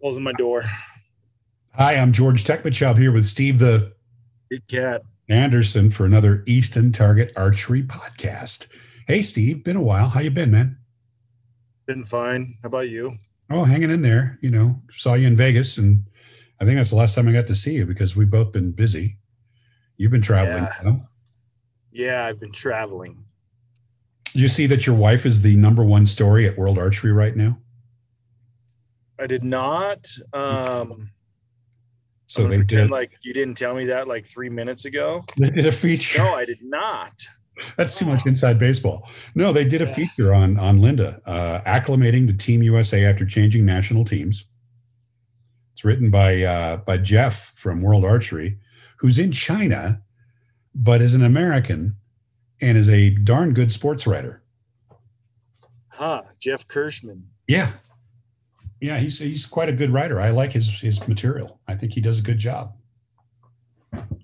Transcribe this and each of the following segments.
Closing my door. Hi, I'm George Tekmitchov here with Steve the Big cat. Anderson for another Easton Target Archery podcast. Hey, Steve, been a while. How you been, man? Been fine. How about you? Oh, hanging in there. You know, saw you in Vegas, and I think that's the last time I got to see you because we've both been busy. You've been traveling. Yeah. Yeah, I've been traveling. Did you see that your wife is the number one story at World Archery right now? I did not. Um, So they pretend did. like you didn't tell me that like three minutes ago. They did a feature. No, I did not. That's too much inside baseball. No, they did a Yeah. feature on on Linda uh, acclimating to Team USA after changing national teams. It's written by uh, by Jeff from World Archery, who's in China, but is an American and is a darn good sports writer. Huh? Jeff Kirschman. Yeah, yeah, he's he's quite a good writer. I like his his material. I think he does a good job.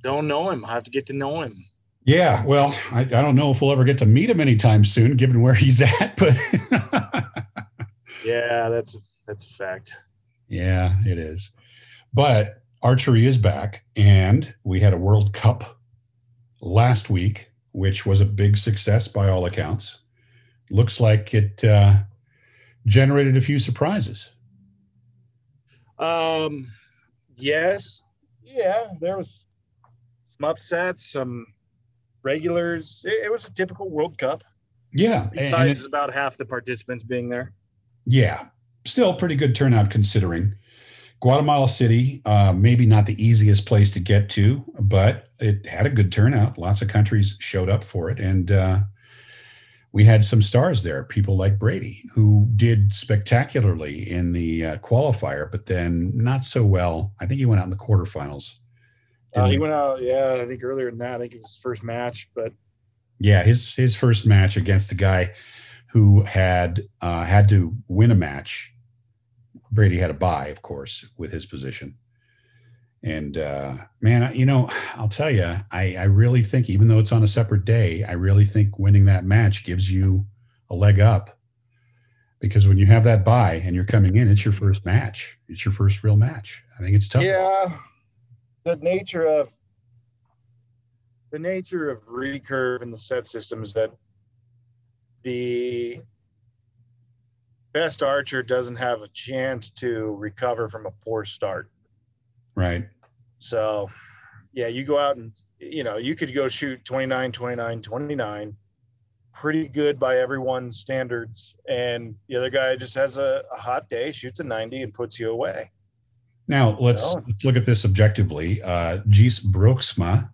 Don't know him. I have to get to know him. Yeah, well, I, I don't know if we'll ever get to meet him anytime soon, given where he's at, but. Yeah, that's that's a fact. Yeah, it is. But archery is back, and we had a World Cup last week, which was a big success by all accounts. Looks like it uh, generated a few surprises. Um, yes, yeah, there was some upsets, some regulars. It, it was a typical World Cup. Yeah, and Besides, it- about half the participants being there. yeah, still pretty good turnout considering. Guatemala City, uh, maybe not the easiest place to get to, but it had a good turnout. Lots of countries showed up for it, and uh, we had some stars there. People like Brady, who did spectacularly in the uh, qualifier, but then not so well. I think he went out in the quarterfinals. Uh, he went out, yeah, I think earlier than that. I think it was his first match, but Yeah, his his first match against a guy who had uh, had to win a match. Brady had a bye, of course, with his position. And uh, man, you know, I'll tell you, I, I really think, even though it's on a separate day, I really think winning that match gives you a leg up. Because when you have that buy and you're coming in, it's your first match. It's your first real match. I think it's tough. yeah, the nature of the nature of recurve and the set system is that the best archer doesn't have a chance to recover from a poor start. Right. So, yeah, you go out and, you know, you could go shoot 29, 29, 29, pretty good by everyone's standards. And the other guy just has a, a hot day, shoots a 90 and puts you away. Now let's, let's look at this objectively. Uh, Gijs Broeksma,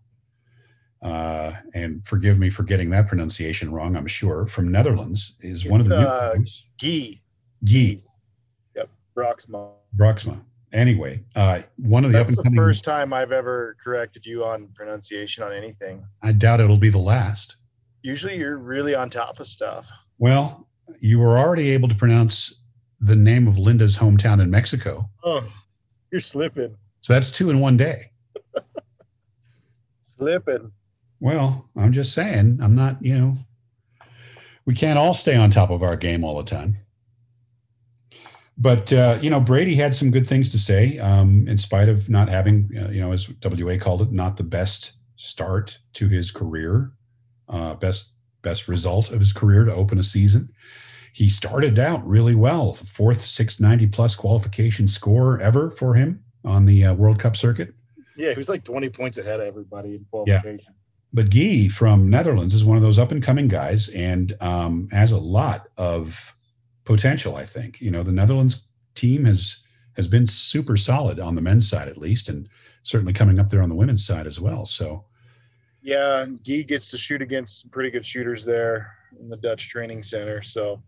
uh, and forgive me for getting that pronunciation wrong. I'm sure from Netherlands is one of the uh, Guy Yep, Broxma. Broeksma. Anyway, uh, one of the up That's and the first time I've ever corrected you on pronunciation on anything. I doubt it'll be the last. Usually you're really on top of stuff. Well, you were already able to pronounce the name of Linda's hometown in Mexico, Oh, you're slipping, so that's two in one day. slipping. Well, I'm just saying, I'm not, you know, we can't all stay on top of our game all the time. But, uh, you know, Brady had some good things to say, um, in spite of not having, uh, you know, as WA called it, not the best start to his career, uh, best best result of his career to open a season. He started out really well, fourth 690 plus qualification score ever for him on the uh, World Cup circuit. Yeah, he was like 20 points ahead of everybody in qualification. but Guy from Netherlands is one of those up and coming guys and um, has a lot of potential. I think you know the Netherlands team has has been super solid on the men's side at least, and certainly coming up there on the women's side as well. So Yeah, Guy gets to shoot against some pretty good shooters there in the Dutch training center. So,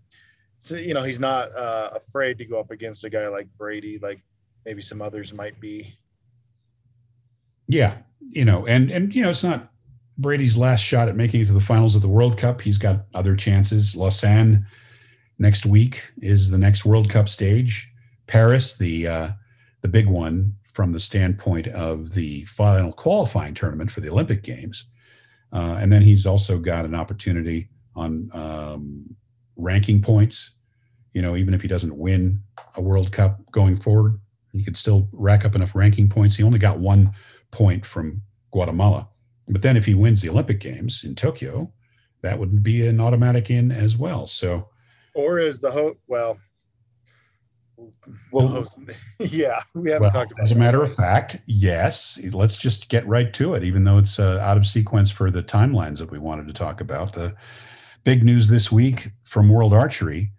so you know, he's not uh, afraid to go up against a guy like Brady, like maybe some others might be. yeah, you know, and and you know it's not Brady's last shot at making it to the finals of the World Cup. He's got other chances. Lausanne next week is the next World Cup stage. Paris, the uh, the big one from the standpoint of the final qualifying tournament for the Olympic Games, uh, and then he's also got an opportunity on um, ranking points. You know, even if he doesn't win a World Cup going forward, He could still rack up enough ranking points. He only got one point from Guatemala. But then if he wins the Olympic Games in Tokyo, that would be an automatic in as well. So, or is the hope, well, well, host, yeah, we haven't well, talked about As a that. matter of fact, yes. Let's just get right to it, even though it's uh, out of sequence for the timelines that we wanted to talk about. The big news this week from World Archery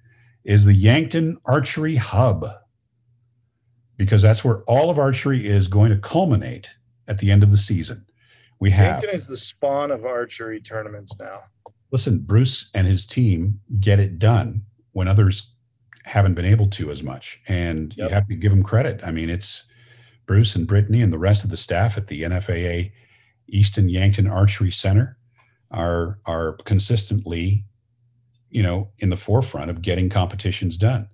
is the Yankton Archery Hub, because that's where all of archery is going to culminate at the end of the season. We have Yankton is the spawn of archery tournaments now. Listen, Bruce and his team get it done when others haven't been able to as much. And Yep. you have to give them credit. I mean, it's Bruce and Brittany and the rest of the staff at the NFAA Easton Yankton Archery Center are are consistently, you know, in the forefront of getting competitions done.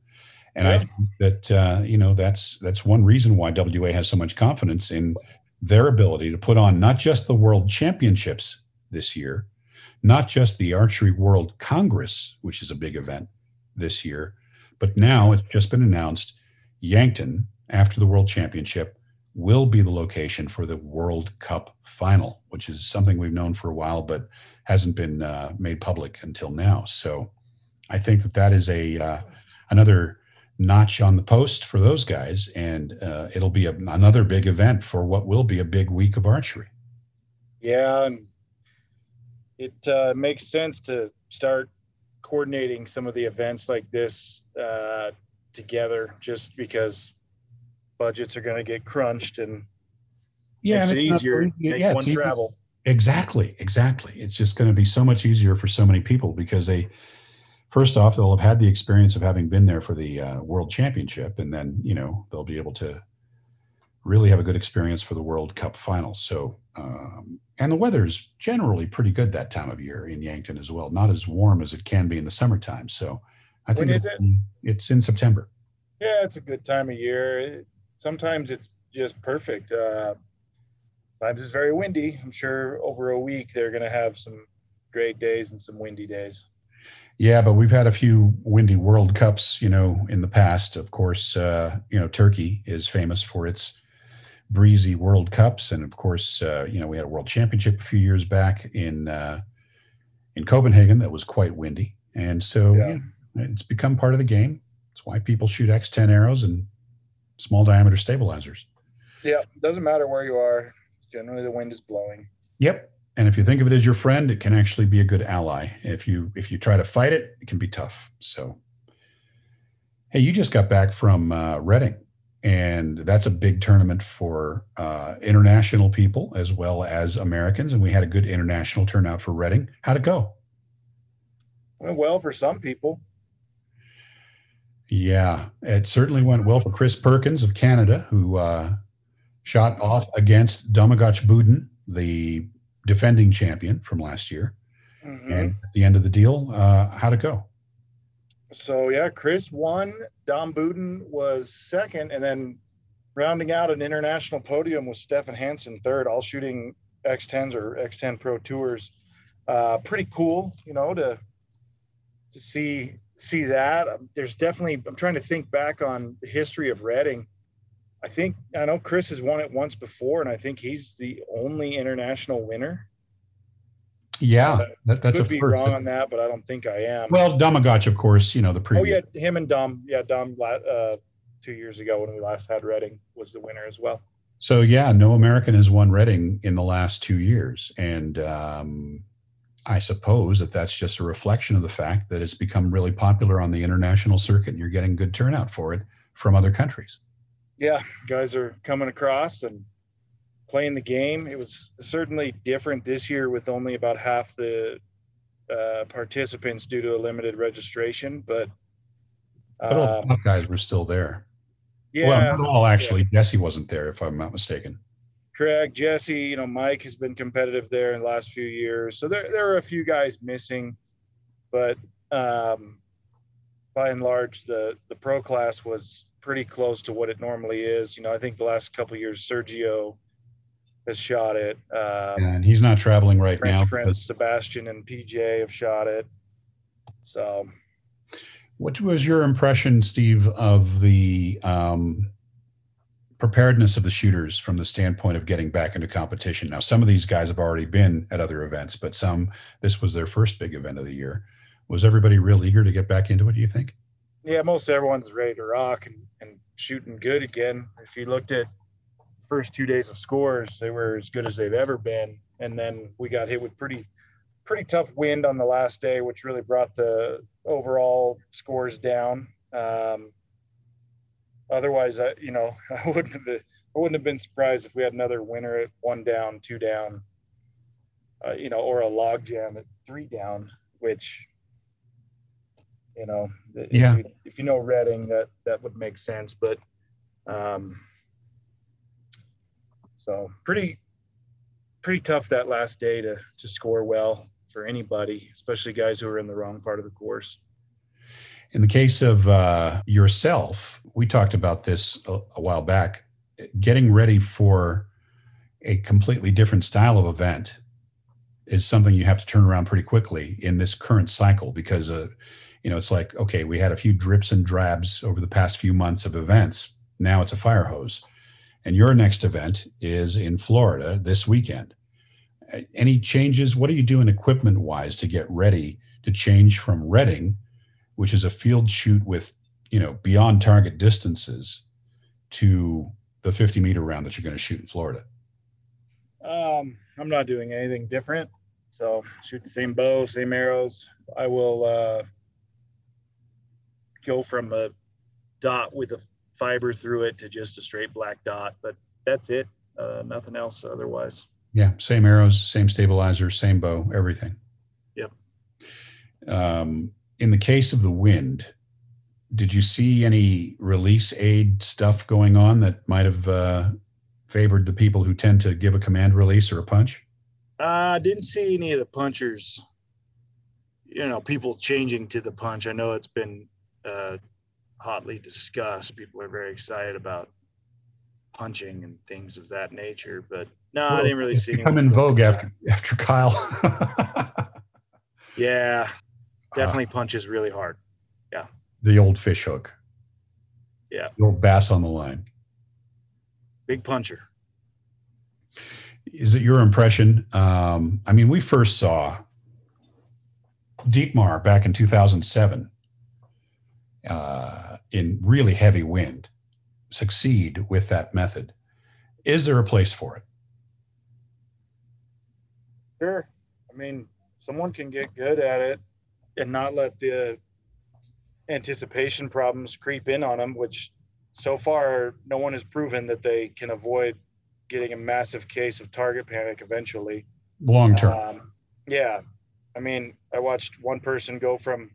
And I think that uh, you know that's that's one reason why WA has so much confidence in their ability to put on not just the World Championships this year, not just the Archery World Congress, which is a big event this year, but now it's just been announced Yankton, after the World Championship, will be the location for the World Cup final, which is something we've known for a while, but hasn't been uh, made public until now. So I think that that is a uh, another notch on the post for those guys, and uh, it'll be a, another big event for what will be a big week of archery. Yeah, and it uh, makes sense to start coordinating some of the events like this uh, together, just because budgets are going to get crunched and makes and it not easier. Make yeah, one travel. Exactly, exactly. It's just going to be so much easier for so many people because they, first off, they'll have had the experience of having been there for the uh, World Championship, and then you know they'll be able to really have a good experience for the World Cup final. So, um, and the weather's generally pretty good that time of year in Yankton as well. Not as warm as it can be in the summertime. So, I think is it'll it's in September. Yeah, it's a good time of year. It- Sometimes it's just perfect. Uh, sometimes it's very windy. I'm sure over a week they're going to have some great days and some windy days. Yeah, but we've had a few windy World Cups, you know, in the past. Of course, uh, you know, Turkey is famous for its breezy World Cups, and of course, uh, you know, we had a World Championship a few years back in uh, in Copenhagen that was quite windy, and so Yeah. know, it's become part of the game. It's why people shoot X10 arrows and small diameter stabilizers. Yeah, doesn't matter where you are. Generally, the wind is blowing. Yep. And if you think of it as your friend, it can actually be a good ally. If you if you try to fight it, it can be tough. So, hey, you just got back from uh, Reading, and that's a big tournament for uh, international people as well as Americans. And we had a good international turnout for Reading. How'd it go? Went well for some people. Yeah, it certainly went well for Chris Perkins of Canada, who uh, shot off against Domagoj Buden, the defending champion from last year. Mhm. And at the end of the deal, uh, how'd it go? So yeah, Chris won. Dom Buden was second, and then rounding out an international podium was Stephan Hansen third, all shooting X10s or X10 Pro Tours. Uh, pretty cool, you know, to to see see that. Um, There's definitely. I'm trying to think back on the history of Reading. I think I know Chris has won it once before, and I think he's the only international winner. Yeah, Uh, that, that's Could a be first. wrong on that, but I don't think I am. Well, Domagoj, of course, you know the previous. Oh yeah, him and Dom. Yeah, Dom. Uh, two years ago when we last had Reading was the winner as well. So yeah, no American has won Reading in the last two years, and um, I suppose that that's just a reflection of the fact that it's become really popular on the international circuit, and you're getting good turnout for it from other countries. Yeah, guys are coming across and playing the game. It was certainly different this year with only about half the uh, participants due to a limited registration, but But all um, guys were still there. yeah, well, not all actually. Jesse wasn't there, if I'm not mistaken. Craig, Jesse, you know, Mike has been competitive there in the last few years. So there, there are a few guys missing, but um, by and large, the the pro class was pretty close to what it normally is. You know, I think the last couple of years, Sergio has shot it. Um, And he's not traveling right French now. friends Sebastian and PJ have shot it. So What was your impression, Steve, of the um, preparedness of the shooters from the standpoint of getting back into competition. Now, some of these guys have already been at other events, but some this was their first big event of the year. Was everybody real eager to get back into it? Do you think? Yeah, most everyone's ready to rock and, and shooting good again. If you looked at first two days of scores, they were as good as they've ever been. And then we got hit with pretty pretty tough wind on the last day, which really brought the overall scores down. Um, otherwise, I, you know, I wouldn't have I wouldn't have been surprised if we had another winner at one down, two down, uh, you know, or a log jam at three down, which you know, yeah. If you, if you know Reading, that that would make sense. But um, so pretty pretty tough that last day to to score well for anybody, especially guys who are in the wrong part of the course. In the case of uh, yourself, we talked about this a, a while back. Getting ready for a completely different style of event is something you have to turn around pretty quickly in this current cycle because uh, you know it's like okay we had a few drips and drabs over the past few months of events now it's a fire hose and your next event is in florida this weekend. Any changes? What are you doing equipment wise to get ready to change from Reading which is a field shoot with you know beyond target distances to the 50 meter round that you're going to shoot in florida? Um, i'm not doing anything different. So shoot the same bow same arrows. I will uh, go from a dot with a fiber through it to just a straight black dot, but that's it. Uh, nothing else otherwise. Yeah, same arrows, same stabilizer, same bow, everything. Yep. Um, in the case of the wind, did you see any release aid stuff going on that might have uh, favored the people who tend to give a command release or a punch? I uh, didn't see any of the punchers. You know, people changing to the punch. I know it's been uh, hotly discussed. People are very excited about punching and things of that nature. But no, well, I didn't really see. Come in vogue after after Kyle. yeah, definitely uh, punches really hard. Yeah. The old fish hook. Yeah. The old bass on the line. Big puncher. Is it your impression? Um, I mean, we first saw Dietmar back in 2007 uh, in really heavy wind succeed with that method. Is there a place for it? Sure. I mean, someone can get good at it and not let the anticipation problems creep in on them, which so far no one has proven that they can avoid getting a massive case of target panic eventually. Long term. Um, yeah. I mean, I watched one person go from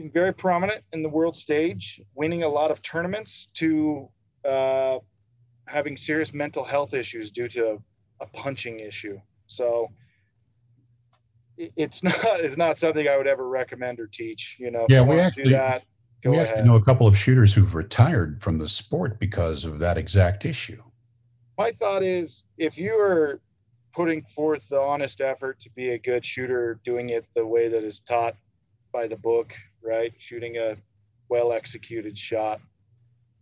being very prominent in the world stage, winning a lot of tournaments, to uh, having serious mental health issues due to a punching issue. So it's not it's not something I would ever recommend or teach. You know, yeah, we actually do that. we ahead. actually know a couple of shooters who've retired from the sport because of that exact issue. My thought is, if you are putting forth the honest effort to be a good shooter, doing it the way that is taught by the book, right? Shooting a well executed shot,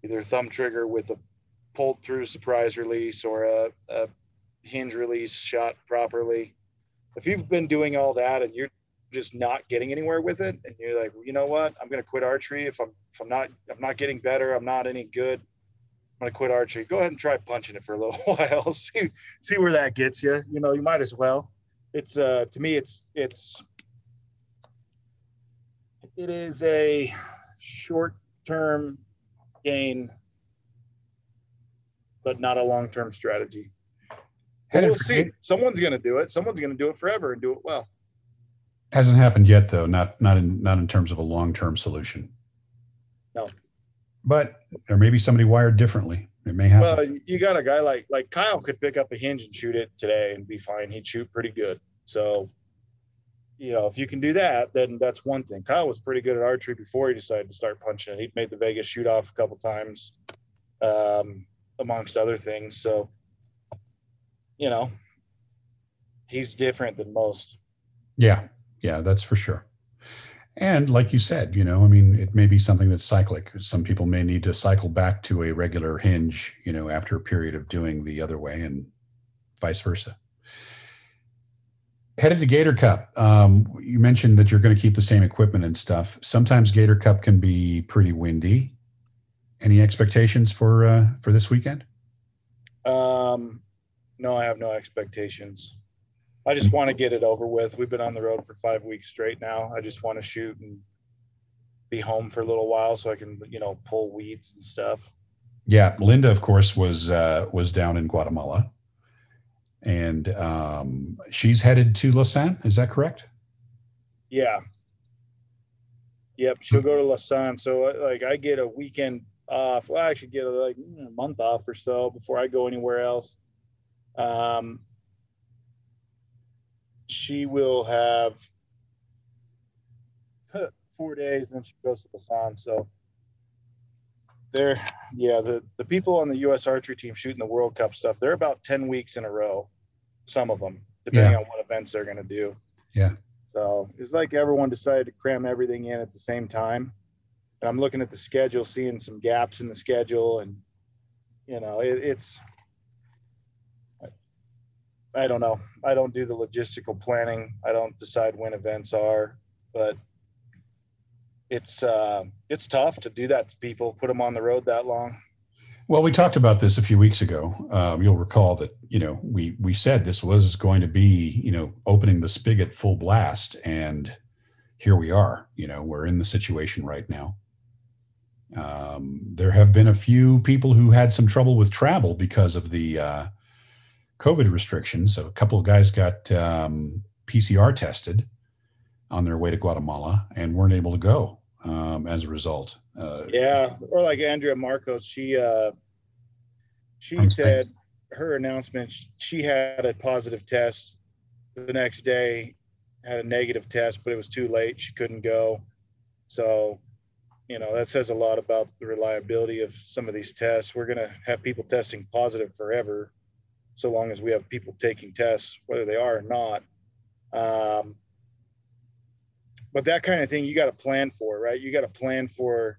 either thumb trigger with a pulled through surprise release or a, a hinge release shot properly. If you've been doing all that and you're just not getting anywhere with it, and you're like, you know what, I'm going to quit archery. If I'm if I'm not I'm not getting better, I'm not any good. I'm going to quit archery. Go ahead and try punching it for a little while. see see where that gets you. You know, you might as well. It's uh to me, it's it's it is a short-term gain, but not a long-term strategy. And we'll see. Someone's going to do it. Someone's going to do it forever and do it well. Hasn't happened yet, though. Not not in not in terms of a long-term solution. No. But there may be somebody wired differently. It may happen. Well, you got a guy like like Kyle could pick up a hinge and shoot it today and be fine. He'd shoot pretty good. So you know, if you can do that, then that's one thing. Kyle was pretty good at archery before he decided to start punching. He'd made the Vegas shoot off a couple times, um, amongst other things. So, you know, he's different than most. Yeah, yeah, that's for sure. And like you said, you know, I mean, it may be something that's cyclic. Some people may need to cycle back to a regular hinge, you know, after a period of doing the other way and vice versa. Headed to Gator Cup. Um, you mentioned that you're going to keep the same equipment and stuff. Sometimes Gator Cup can be pretty windy. Any expectations for uh, for this weekend? Um, no, I have no expectations. I just want to get it over with. We've been on the road for five weeks straight now. I just want to shoot and be home for a little while so I can, you know, pull weeds and stuff. Yeah, Linda, of course, was uh, was down in Guatemala, and um, she's headed to Lausanne. Is that correct? Yeah. Yep, she'll go to Lausanne. So, uh, like, I get a weekend off. Well, I actually get like a month off or so before I go anywhere else. Um, she will have four days, and then she goes to sun. So they're yeah, the the people on the U.S. archery team shooting the World Cup stuff, they're about ten weeks in a row. Some of them, depending yeah. on what events they're going to do. Yeah. So it's like everyone decided to cram everything in at the same time. And I'm looking at the schedule, seeing some gaps in the schedule, and you know, it, it's I don't know. I don't do the logistical planning. I don't decide when events are, but it's uh, it's tough to do that to people. Put them on the road that long. Well, we talked about this a few weeks ago. Um, you'll recall that you know we we said this was going to be you know opening the spigot full blast, and here we are. You know we're in the situation right now. Um, there have been a few people who had some trouble with travel because of the uh, COVID restrictions. So a couple of guys got um, PCR tested on their way to Guatemala and weren't able to go um, as a result. Uh, yeah, or like Andrea Marcos, she uh, she said her announcement. She had a positive test the next day, had a negative test, but it was too late. She couldn't go. So, you know, that says a lot about the reliability of some of these tests. We're going to have people testing positive forever so long as we have people taking tests, whether they are or not. Um, but that kind of thing you got to plan for, right? You got to plan for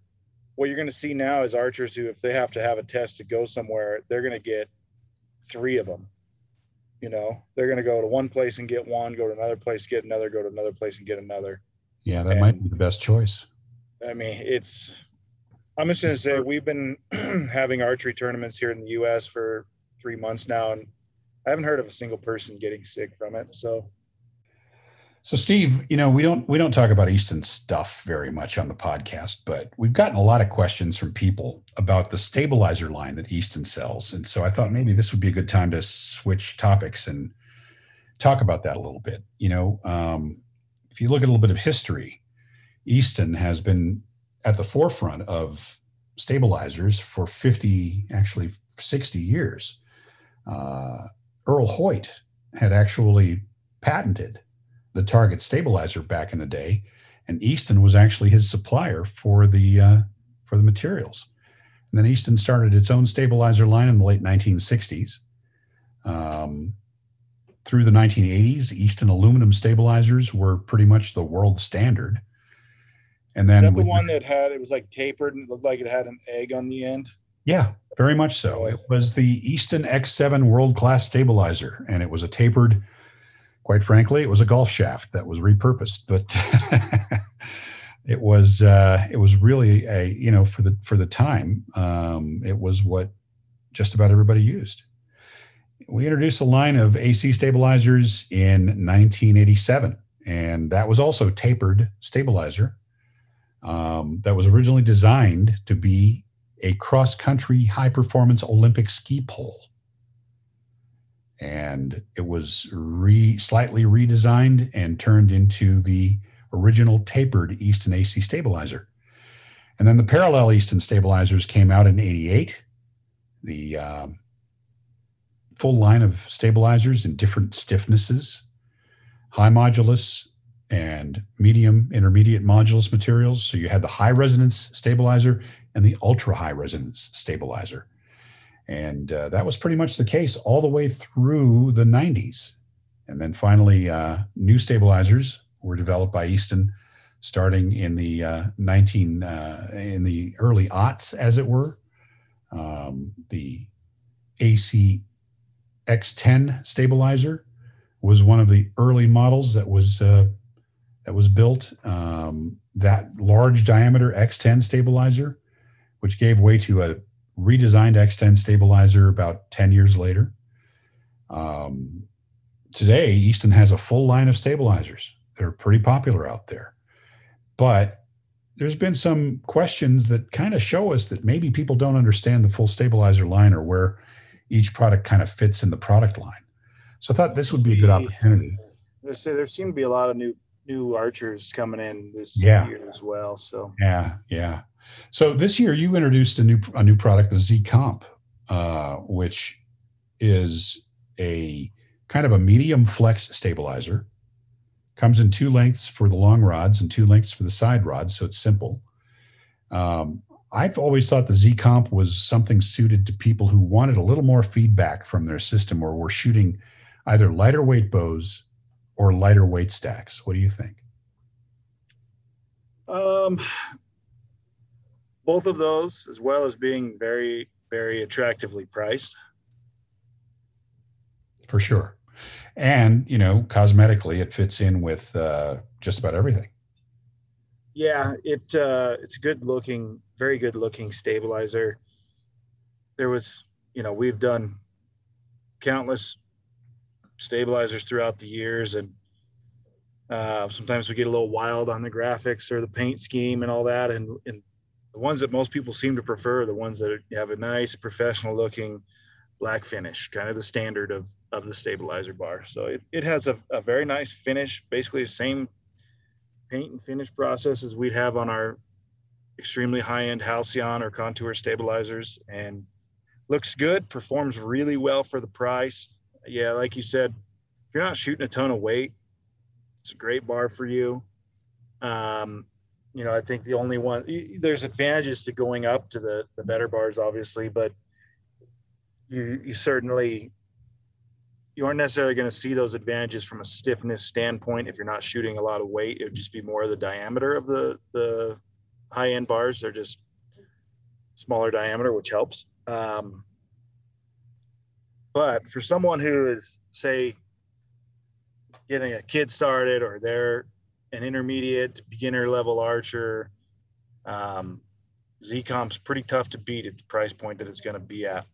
what you're going to see now is archers who, if they have to have a test to go somewhere, they're going to get three of them. You know, they're going to go to one place and get one, go to another place, get another, go to another place and get another. Yeah, that and, might be the best choice. I mean, it's, I'm just going to say we've been having archery tournaments here in the U.S. for three months now, and I haven't heard of a single person getting sick from it. So, so Steve, you know we don't we don't talk about Easton stuff very much on the podcast, but we've gotten a lot of questions from people about the stabilizer line that Easton sells, and so I thought maybe this would be a good time to switch topics and talk about that a little bit. You know, um, if you look at a little bit of history, Easton has been at the forefront of stabilizers for 50, actually 60 years. Uh, Earl Hoyt had actually patented the target stabilizer back in the day, and Easton was actually his supplier for the uh, for the materials. And then Easton started its own stabilizer line in the late 1960s. Um, through the 1980s, Easton aluminum stabilizers were pretty much the world standard. And then the one that had it was like tapered and looked like it had an egg on the end. Yeah, very much so. It was the Easton X7 world class stabilizer, and it was a tapered, quite frankly, it was a golf shaft that was repurposed, but it was uh, it was really a you know for the for the time um, it was what just about everybody used. We introduced a line of AC stabilizers in 1987, and that was also tapered stabilizer. Um, that was originally designed to be a cross country high performance Olympic ski pole. And it was re, slightly redesigned and turned into the original tapered Easton AC stabilizer. And then the parallel Easton stabilizers came out in 88. The um, full line of stabilizers in different stiffnesses, high modulus and medium intermediate modulus materials. So you had the high resonance stabilizer and the ultra high resonance stabilizer. And uh, that was pretty much the case all the way through the 90s. And then finally, uh, new stabilizers were developed by Easton starting in the uh, 19 uh, in the early aughts, as it were. Um, the AC X10 stabilizer was one of the early models that was uh, that was built. Um, that large diameter X10 stabilizer, which gave way to a redesigned X10 stabilizer about 10 years later. Um, today, Easton has a full line of stabilizers. They're pretty popular out there. But there's been some questions that kind of show us that maybe people don't understand the full stabilizer line or where each product kind of fits in the product line. So I thought this would be a good opportunity. There say there seem to be a lot of new new archers coming in this yeah. year as well. So yeah, yeah. So this year you introduced a new a new product, the Z Comp, uh, which is a kind of a medium flex stabilizer Comes in two lengths for the long rods and two lengths for the side rods, so it's simple. Um, I've always thought the Z Comp was something suited to people who wanted a little more feedback from their system or were shooting either lighter weight bows or lighter weight stacks. What do you think? Um, both of those, as well as being very, very attractively priced. For sure. And you know cosmetically it fits in with uh, just about everything. Yeah it uh, it's a good looking very good looking stabilizer. There was you know we've done countless stabilizers throughout the years and uh, sometimes we get a little wild on the graphics or the paint scheme and all that and, and the ones that most people seem to prefer are the ones that have a nice professional looking black finish, kind of the standard of, of the stabilizer bar. So it, it has a, a very nice finish, basically the same paint and finish process as we'd have on our extremely high-end Halcyon or Contour stabilizers and looks good, performs really well for the price. Yeah, like you said, if you're not shooting a ton of weight, it's a great bar for you. Um, you know, I think the only one there's advantages to going up to the the better bars, obviously, but you you certainly you aren't necessarily going to see those advantages from a stiffness standpoint if you're not shooting a lot of weight. It would just be more of the diameter of the the high end bars. They're just smaller diameter, which helps. Um, but for someone who is, say, getting a kid started or they're an intermediate beginner level archer, um, Z Comp's pretty tough to beat at the price point that it's going to be at.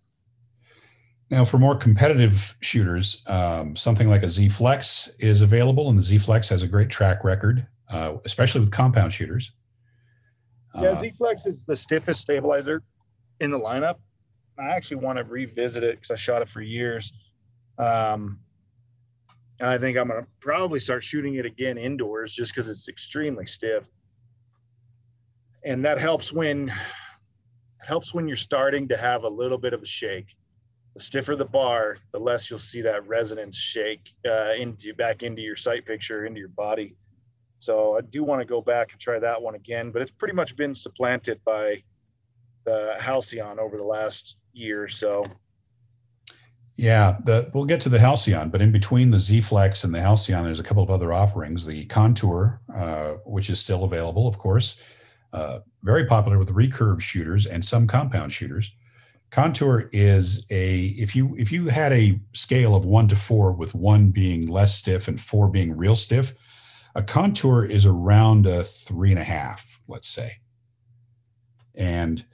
Now, for more competitive shooters, um, something like a Z Flex is available, and the Z Flex has a great track record, uh, especially with compound shooters. Yeah, uh, Z Flex is the stiffest stabilizer in the lineup. I actually want to revisit it because I shot it for years. Um, I think I'm going to probably start shooting it again indoors just because it's extremely stiff. And that helps when helps when you're starting to have a little bit of a shake the stiffer the bar, the less you'll see that resonance shake uh, into back into your sight picture, into your body. So I do want to go back and try that one again, but it's pretty much been supplanted by the Halcyon over the last year or so. Yeah, the, we'll get to the Halcyon, but in between the Z Flex and the Halcyon, there's a couple of other offerings. The Contour, uh, which is still available, of course, uh, very popular with recurve shooters and some compound shooters. Contour is a if you if you had a scale of one to four, with one being less stiff and four being real stiff, a contour is around a three and a half, let's say. And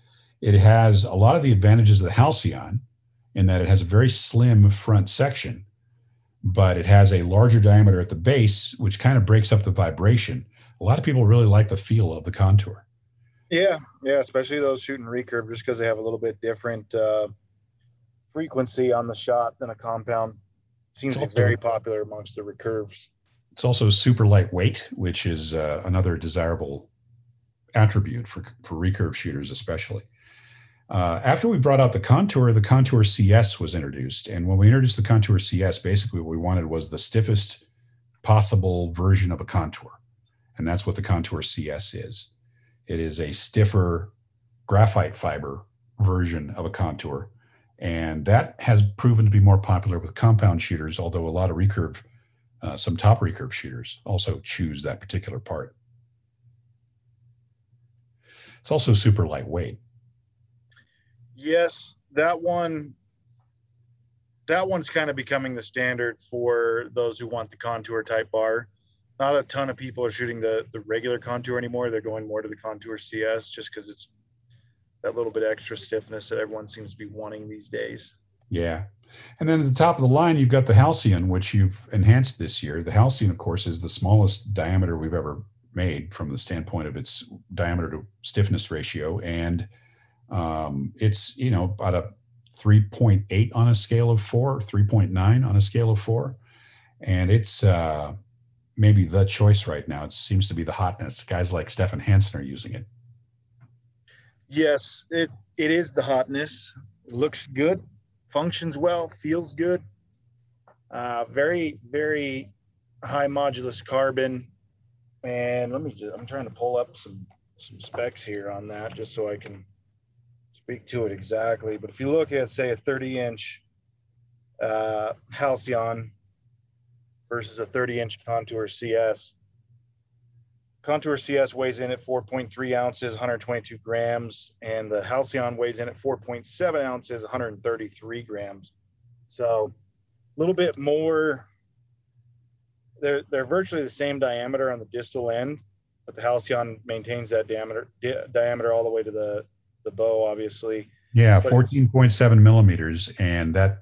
it has a lot of the advantages of the Halcyon in that it has a very slim front section, but it has a larger diameter at the base, which kind of breaks up the vibration. A lot of people really like the feel of the contour. Yeah, yeah, especially those shooting recurve, just because they have a little bit different uh, frequency on the shot than a compound. Seems to be very popular amongst the recurves. It's also super lightweight, which is uh, another desirable attribute for for recurve shooters, especially. Uh, after we brought out the Contour, the Contour CS was introduced, and when we introduced the Contour CS, basically what we wanted was the stiffest possible version of a Contour, and that's what the Contour CS is. It is a stiffer graphite fiber version of a contour. And that has proven to be more popular with compound shooters, although a lot of recurve, uh, some top recurve shooters also choose that particular part. It's also super lightweight. Yes, that one that one's kind of becoming the standard for those who want the contour type bar. Not a ton of people are shooting the the regular contour anymore. They're going more to the contour CS just because it's that little bit extra stiffness that everyone seems to be wanting these days. Yeah. And then at the top of the line, you've got the Halcyon, which you've enhanced this year. The Halcyon, of course, is the smallest diameter we've ever made from the standpoint of its diameter to stiffness ratio. And um, it's, you know, about a 3.8 on a scale of four, 3.9 on a scale of four. And it's uh, maybe the choice right now. It seems to be the hotness. Guys like Stephan Hansen are using it. Yes, it, it is the hotness. It looks good, functions well, feels good. Uh, very, very high modulus carbon. And let me just, I'm trying to pull up some, some specs here on that just so I can speak to it exactly. But if you look at, say, a 30 inch uh, Halcyon versus a 30 inch Contour CS, Contour CS weighs in at 4.3 ounces, 122 grams, and the Halcyon weighs in at 4.7 ounces, 133 grams. So a little bit more. They're they're virtually the same diameter on the distal end, but the Halcyon maintains that diameter di- diameter all the way to the the bow, obviously. Yeah, 14.7 millimeters, and that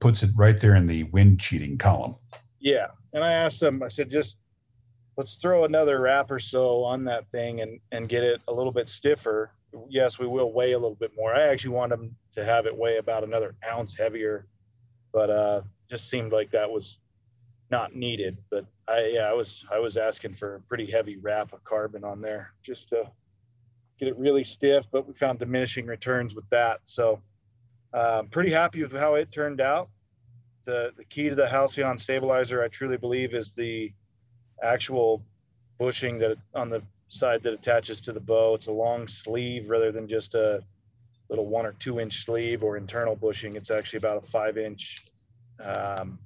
puts it right there in the wind cheating column. Yeah, and I asked them. I said, just let's throw another wrap or so on that thing and and get it a little bit stiffer. Yes, we will weigh a little bit more. I actually want them to have it weigh about another ounce heavier, but uh, just seemed like that was not needed. But I yeah, I was I was asking for a pretty heavy wrap of carbon on there just to get it really stiff. But we found diminishing returns with that, so uh, pretty happy with how it turned out. The the key to the Halcyon stabilizer, I truly believe, is the actual bushing that on the side that attaches to the bow. It's a long sleeve rather than just a little one or two inch sleeve or internal bushing. It's actually about a five inch um.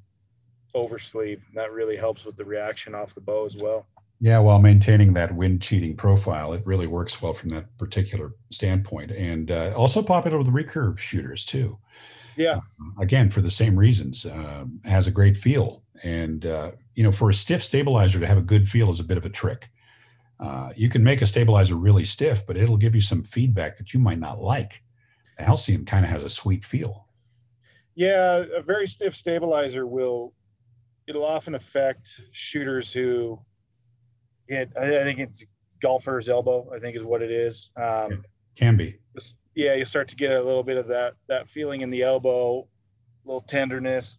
That really helps with the reaction off the bow as well. Yeah, while maintaining that wind cheating profile, it really works well from that particular standpoint, and uh, also popular with recurve shooters too. Yeah. Uh, again, for the same reasons, uh, has a great feel and, uh, you know, for a stiff stabilizer to have a good feel is a bit of a trick. Uh, you can make a stabilizer really stiff, but it'll give you some feedback that you might not like. The Halcyon kind of has a sweet feel. Yeah, a very stiff stabilizer will, it'll often affect shooters who get, I think it's golfer's elbow, I think is what it is. Um, can be. Yeah, you start to get a little bit of that that feeling in the elbow, a little tenderness.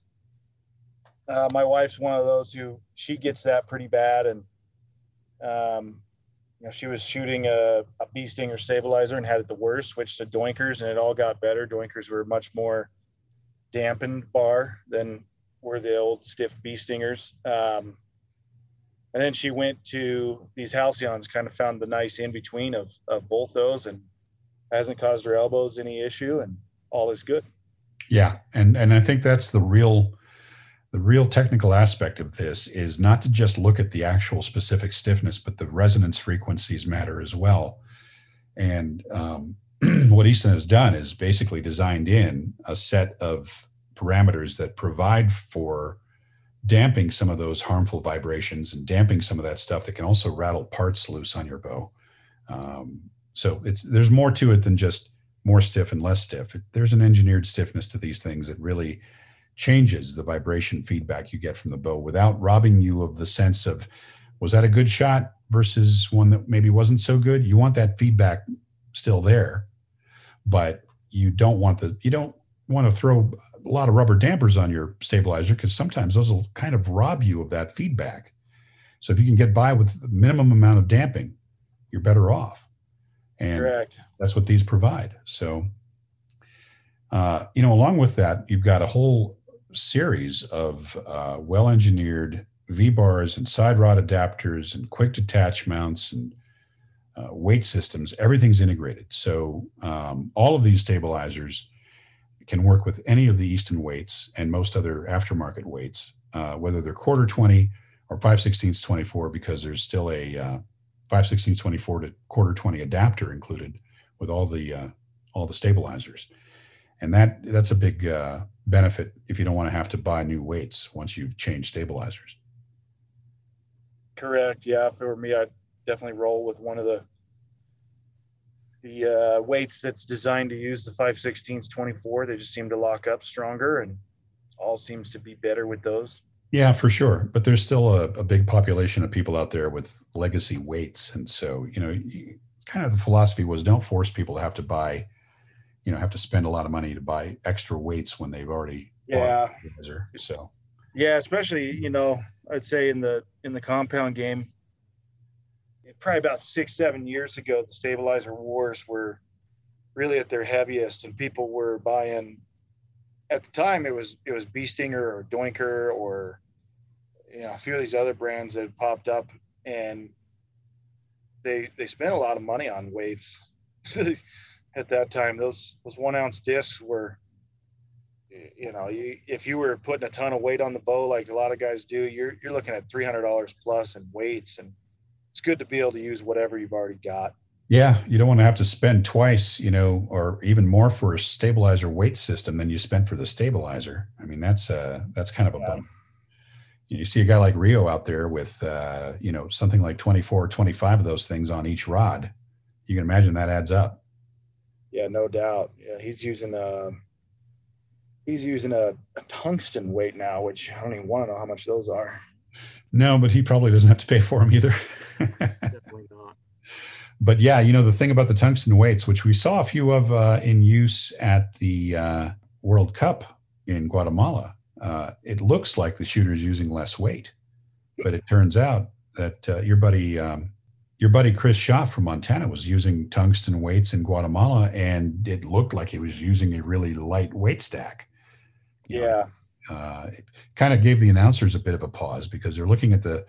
Uh, my wife's one of those who she gets that pretty bad, and um, you know she was shooting a, a bee stinger stabilizer and had it the worst. Switched to Doinkers, and it all got better. Doinkers were much more dampened bar than were the old stiff bee stingers. Um, and then she went to these halcyons, kind of found the nice in between of, of both those, and hasn't caused her elbows any issue, and all is good. Yeah, and and I think that's the real the real technical aspect of this is not to just look at the actual specific stiffness, but the resonance frequencies matter as well. And um, what Easton has done is basically designed in a set of parameters that provide for damping some of those harmful vibrations and damping some of that stuff that can also rattle parts loose on your bow. Um, so it's there's more to it than just more stiff and less stiff. There's an engineered stiffness to these things that really changes the vibration feedback you get from the bow without robbing you of the sense of was that a good shot versus one that maybe wasn't so good you want that feedback still there but you don't want the you don't want to throw a lot of rubber dampers on your stabilizer because sometimes those will kind of rob you of that feedback so if you can get by with the minimum amount of damping you're better off and Correct. that's what these provide so uh, you know along with that you've got a whole series of uh, well engineered V bars and side rod adapters and quick detach mounts and uh, weight systems. Everything's integrated. So um, all of these stabilizers can work with any of the Easton weights and most other aftermarket weights, uh, whether they're quarter 20 or 5 16 24, because there's still a, uh, twenty-four to quarter twenty adapter included with all the uh, all the stabilizers, and that that's a big uh, benefit if you don't want to have to buy new weights once you've changed stabilizers. Correct. Yeah, if it were me, I'd definitely roll with one of the the uh, weights that's designed to use the 516s 24. They just seem to lock up stronger and all seems to be better with those. Yeah, for sure. But there's still a, a big population of people out there with legacy weights. And so, you know, kind of the philosophy was don't force people to have to buy, you know, have to spend a lot of money to buy extra weights when they've already yeah. So yeah, especially, you know, I'd say in the in the compound game, probably about six, seven years ago, the stabilizer wars were really at their heaviest, and people were buying. At the time, it was it was Bee Stinger or Doinker or you know a few of these other brands that popped up, and they they spent a lot of money on weights at that time. Those those one ounce discs were you know, you, if you were putting a ton of weight on the bow, like a lot of guys do, you're you're looking at three hundred dollars plus in weights, and it's good to be able to use whatever you've already got. Yeah, you don't want to have to spend twice, you know, or even more for a stabilizer weight system than you spent for the stabilizer. I mean, that's uh that's kind of a yeah. bum. You see a guy like Rio out there with uh, you know, something like 24 or 25 of those things on each rod. You can imagine that adds up. Yeah, no doubt. Yeah, he's using uh he's using a, a tungsten weight now, which I don't even want to know how much those are. No, but he probably doesn't have to pay for them either. Definitely not. But yeah, you know the thing about the tungsten weights, which we saw a few of uh, in use at the uh, World Cup in Guatemala, uh, it looks like the shooter's using less weight, but it turns out that uh, your buddy, um, your buddy Kris Schaff from Montana was using tungsten weights in Guatemala, and it looked like he was using a really light weight stack. You yeah. Know, uh, it kind of gave the announcers a bit of a pause because they're looking at the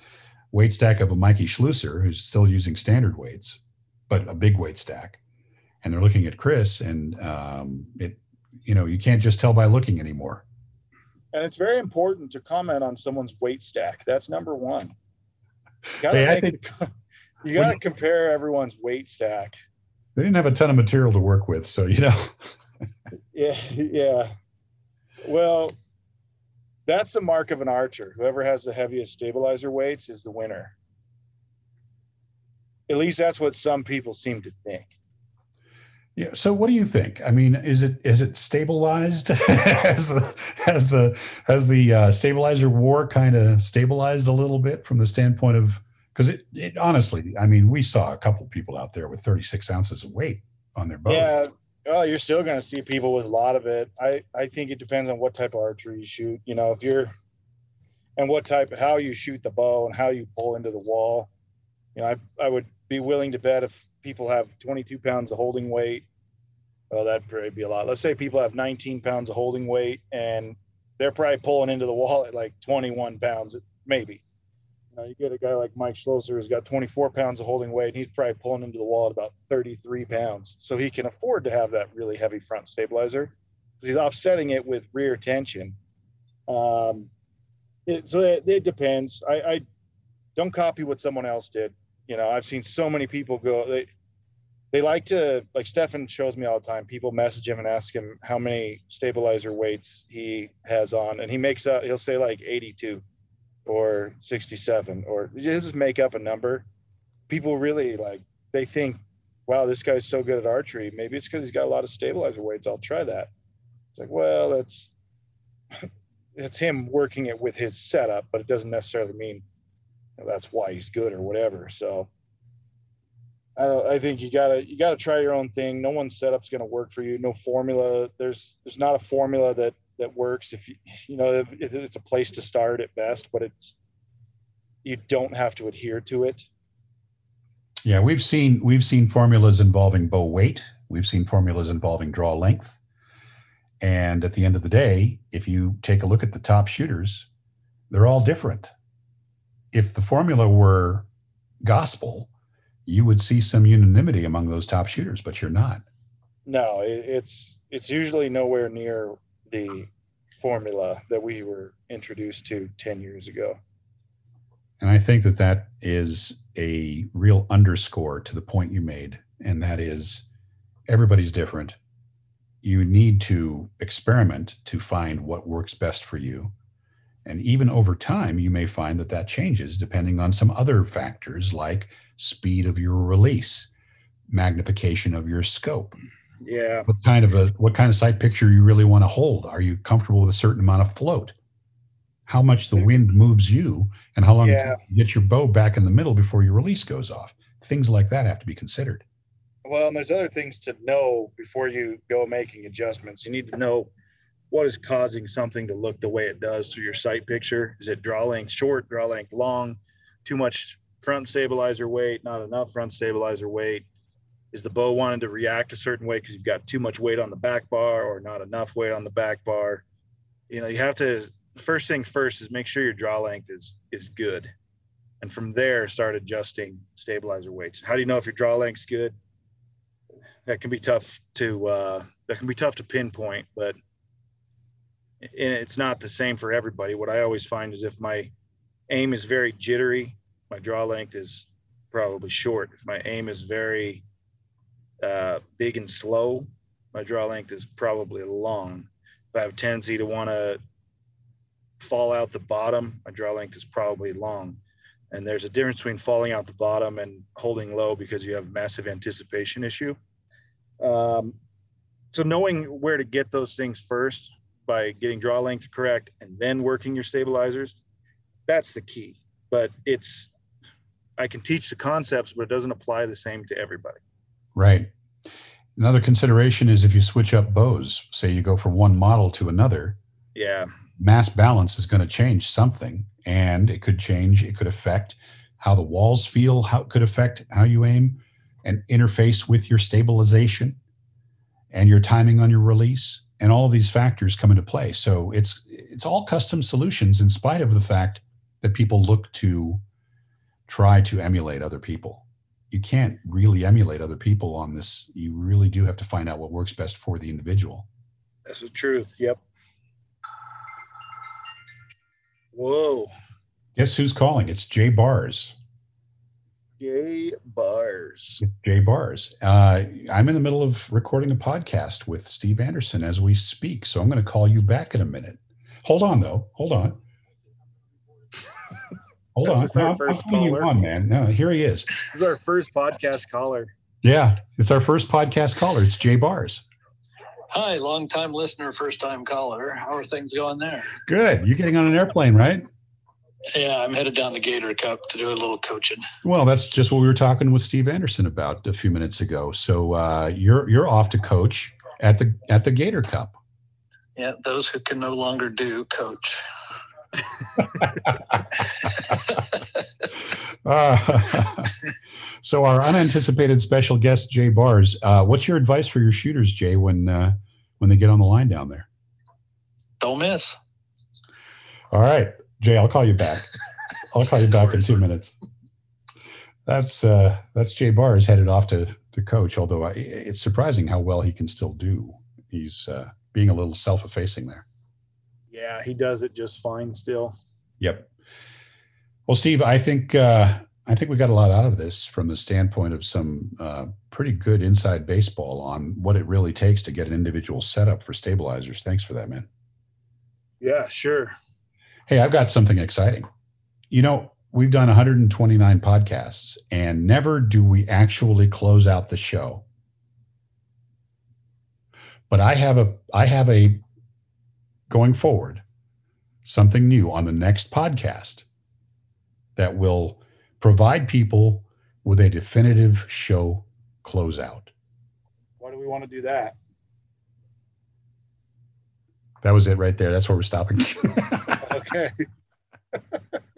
weight stack of a Mikey Schloesser who's still using standard weights, but a big weight stack. And they're looking at Kris, and um, it, you know, you can't just tell by looking anymore. And it's very important to comment on someone's weight stack. That's number one. You gotta, hey, gotta compare everyone's weight stack. They didn't have a ton of material to work with, so you know. yeah, yeah. Well, that's the mark of an archer. Whoever has the heaviest stabilizer weights is the winner. At least that's what some people seem to think. Yeah. So, what do you think? I mean, is it is it stabilized? has the has the has the uh, stabilizer war kind of stabilized a little bit from the standpoint of because it, it honestly, I mean, we saw a couple people out there with 36 ounces of weight on their bow. Yeah, Oh, you're still going to see people with a lot of it. I, I think it depends on what type of archery you shoot. You know, if you're, and what type, how you shoot the bow and how you pull into the wall. You know, I, I would be willing to bet if people have 22 pounds of holding weight, well, that'd probably be a lot. Let's say people have 19 pounds of holding weight and they're probably pulling into the wall at like 21 pounds, maybe. You, know, you get a guy like Mike Schloesser who's got 24 pounds of holding weight, and he's probably pulling into the wall at about 33 pounds. So he can afford to have that really heavy front stabilizer because he's offsetting it with rear tension. Um, it, so it, it depends. I, I, don't copy what someone else did. You know, I've seen so many people go. They they like to like Stephan shows me all the time. People message him and ask him how many stabilizer weights he has on, and he makes up. He'll say like 82 or 67 or just make up a number. People really like they think wow this guy's so good at archery. Maybe it's because he's got a lot of stabilizer weights. I'll try that. It's like well that's it's him working it with his setup but it doesn't necessarily mean you know, that's why he's good or whatever. So I, don't, I think you gotta you gotta try your own thing. No one's setup's gonna work for you. No formula. There's there's not a formula that that works if you you know it's a place to start at best but it's you don't have to adhere to it. Yeah we've seen we've seen formulas involving bow weight. We've seen formulas involving draw length. And at the end of the day if you take a look at the top shooters they're all different. If the formula were gospel you would see some unanimity among those top shooters but you're not. No it's it's usually nowhere near the formula that we were introduced to 10 years ago. And I think that that is a real underscore to the point you made. And that is everybody's different. You need to experiment to find what works best for you. And even over time, you may find that that changes depending on some other factors like speed of your release, magnification of your scope. Yeah. What kind of a what kind of sight picture you really want to hold? Are you comfortable with a certain amount of float? How much the hmm. wind moves you, and how long Yeah. you get your bow back in the middle before your release goes off. Things like that have to be considered. Well, and there's other things to know before you go making adjustments. You need to know what is causing something to look the way it does through your sight picture. Is it draw length short, draw length long, too much front stabilizer weight, not enough front stabilizer weight? Is the bow wanting to react a certain way because you've got too much weight on the back bar or not enough weight on the back bar? You know, you have to first thing first is make sure your draw length is is good. And from there start adjusting stabilizer weights. How do you know if your draw length's good? that can be tough to uh, that can be tough to pinpoint, but it's not the same for everybody. What I always find is if my aim is very jittery, my draw length is probably short. If my aim is very uh, big and slow, my draw length is probably long. If I have tendency to want to fall out the bottom, my draw length is probably long. And there's a difference between falling out the bottom and holding low because you have massive anticipation issue. Um, so knowing where to get those things first by getting draw length correct and then working your stabilizers, that's the key. But it's I can teach the concepts, but it doesn't apply the same to everybody. Right. Another consideration is if you switch up bows, say you go from one model to another, Yeah, mass balance is going to change something and it could change it could affect how the walls feel how it could affect how you aim and interface with your stabilization and your timing on your release and all of these factors come into play. So it's it's all custom solutions in spite of the fact that people look to try to emulate other people you can't really emulate other people on this you really do have to find out what works best for the individual that's the truth. Yep. Whoa, guess who's calling it's Jay Barrs gay bars. Jay Barrs. Uh, I'm in the middle of recording a podcast with Steve Anderson as we speak, so I'm going to call you back in a minute. Hold on, though. Hold on. Hold Is on. this our No, I'm first putting you on, man. No, here he is. This is our first podcast caller. Yeah, it's our first podcast caller. It's Jay Barrs. Hi, long time listener, first time caller. How are things going there? Good. You're getting on an airplane, right? Yeah, I'm headed down the Gator Cup to do a little coaching. Well, that's just what we were talking with Steve Anderson about a few minutes ago. So uh, you're you're off to coach at the at the Gator Cup. Yeah, those who can no longer do coach. Uh, so our unanticipated special guest Jay Barrs, uh, what's your advice for your shooters, Jay, when uh, when they get on the line down there? Don't miss. All right, Jay, I'll call you back. I'll call you back in two minutes. That's uh, that's Jay Barrs headed off to to coach. Although I, it's surprising how well he can still do. He's uh, being a little self-effacing there. Yeah, he does it just fine still. Yep. Well, Steve, I think uh, I think we got a lot out of this from the standpoint of some uh, pretty good inside baseball on what it really takes to get an individual setup for stabilizers. Thanks for that, man. Yeah, sure. Hey, I've got something exciting. You know, we've done 129 podcasts, and never do we actually close out the show. But I have a I have a going forward something new on the next podcast that will provide people with a definitive show closeout. Why do we want to do that? That was it right there. That's where we're stopping. Okay.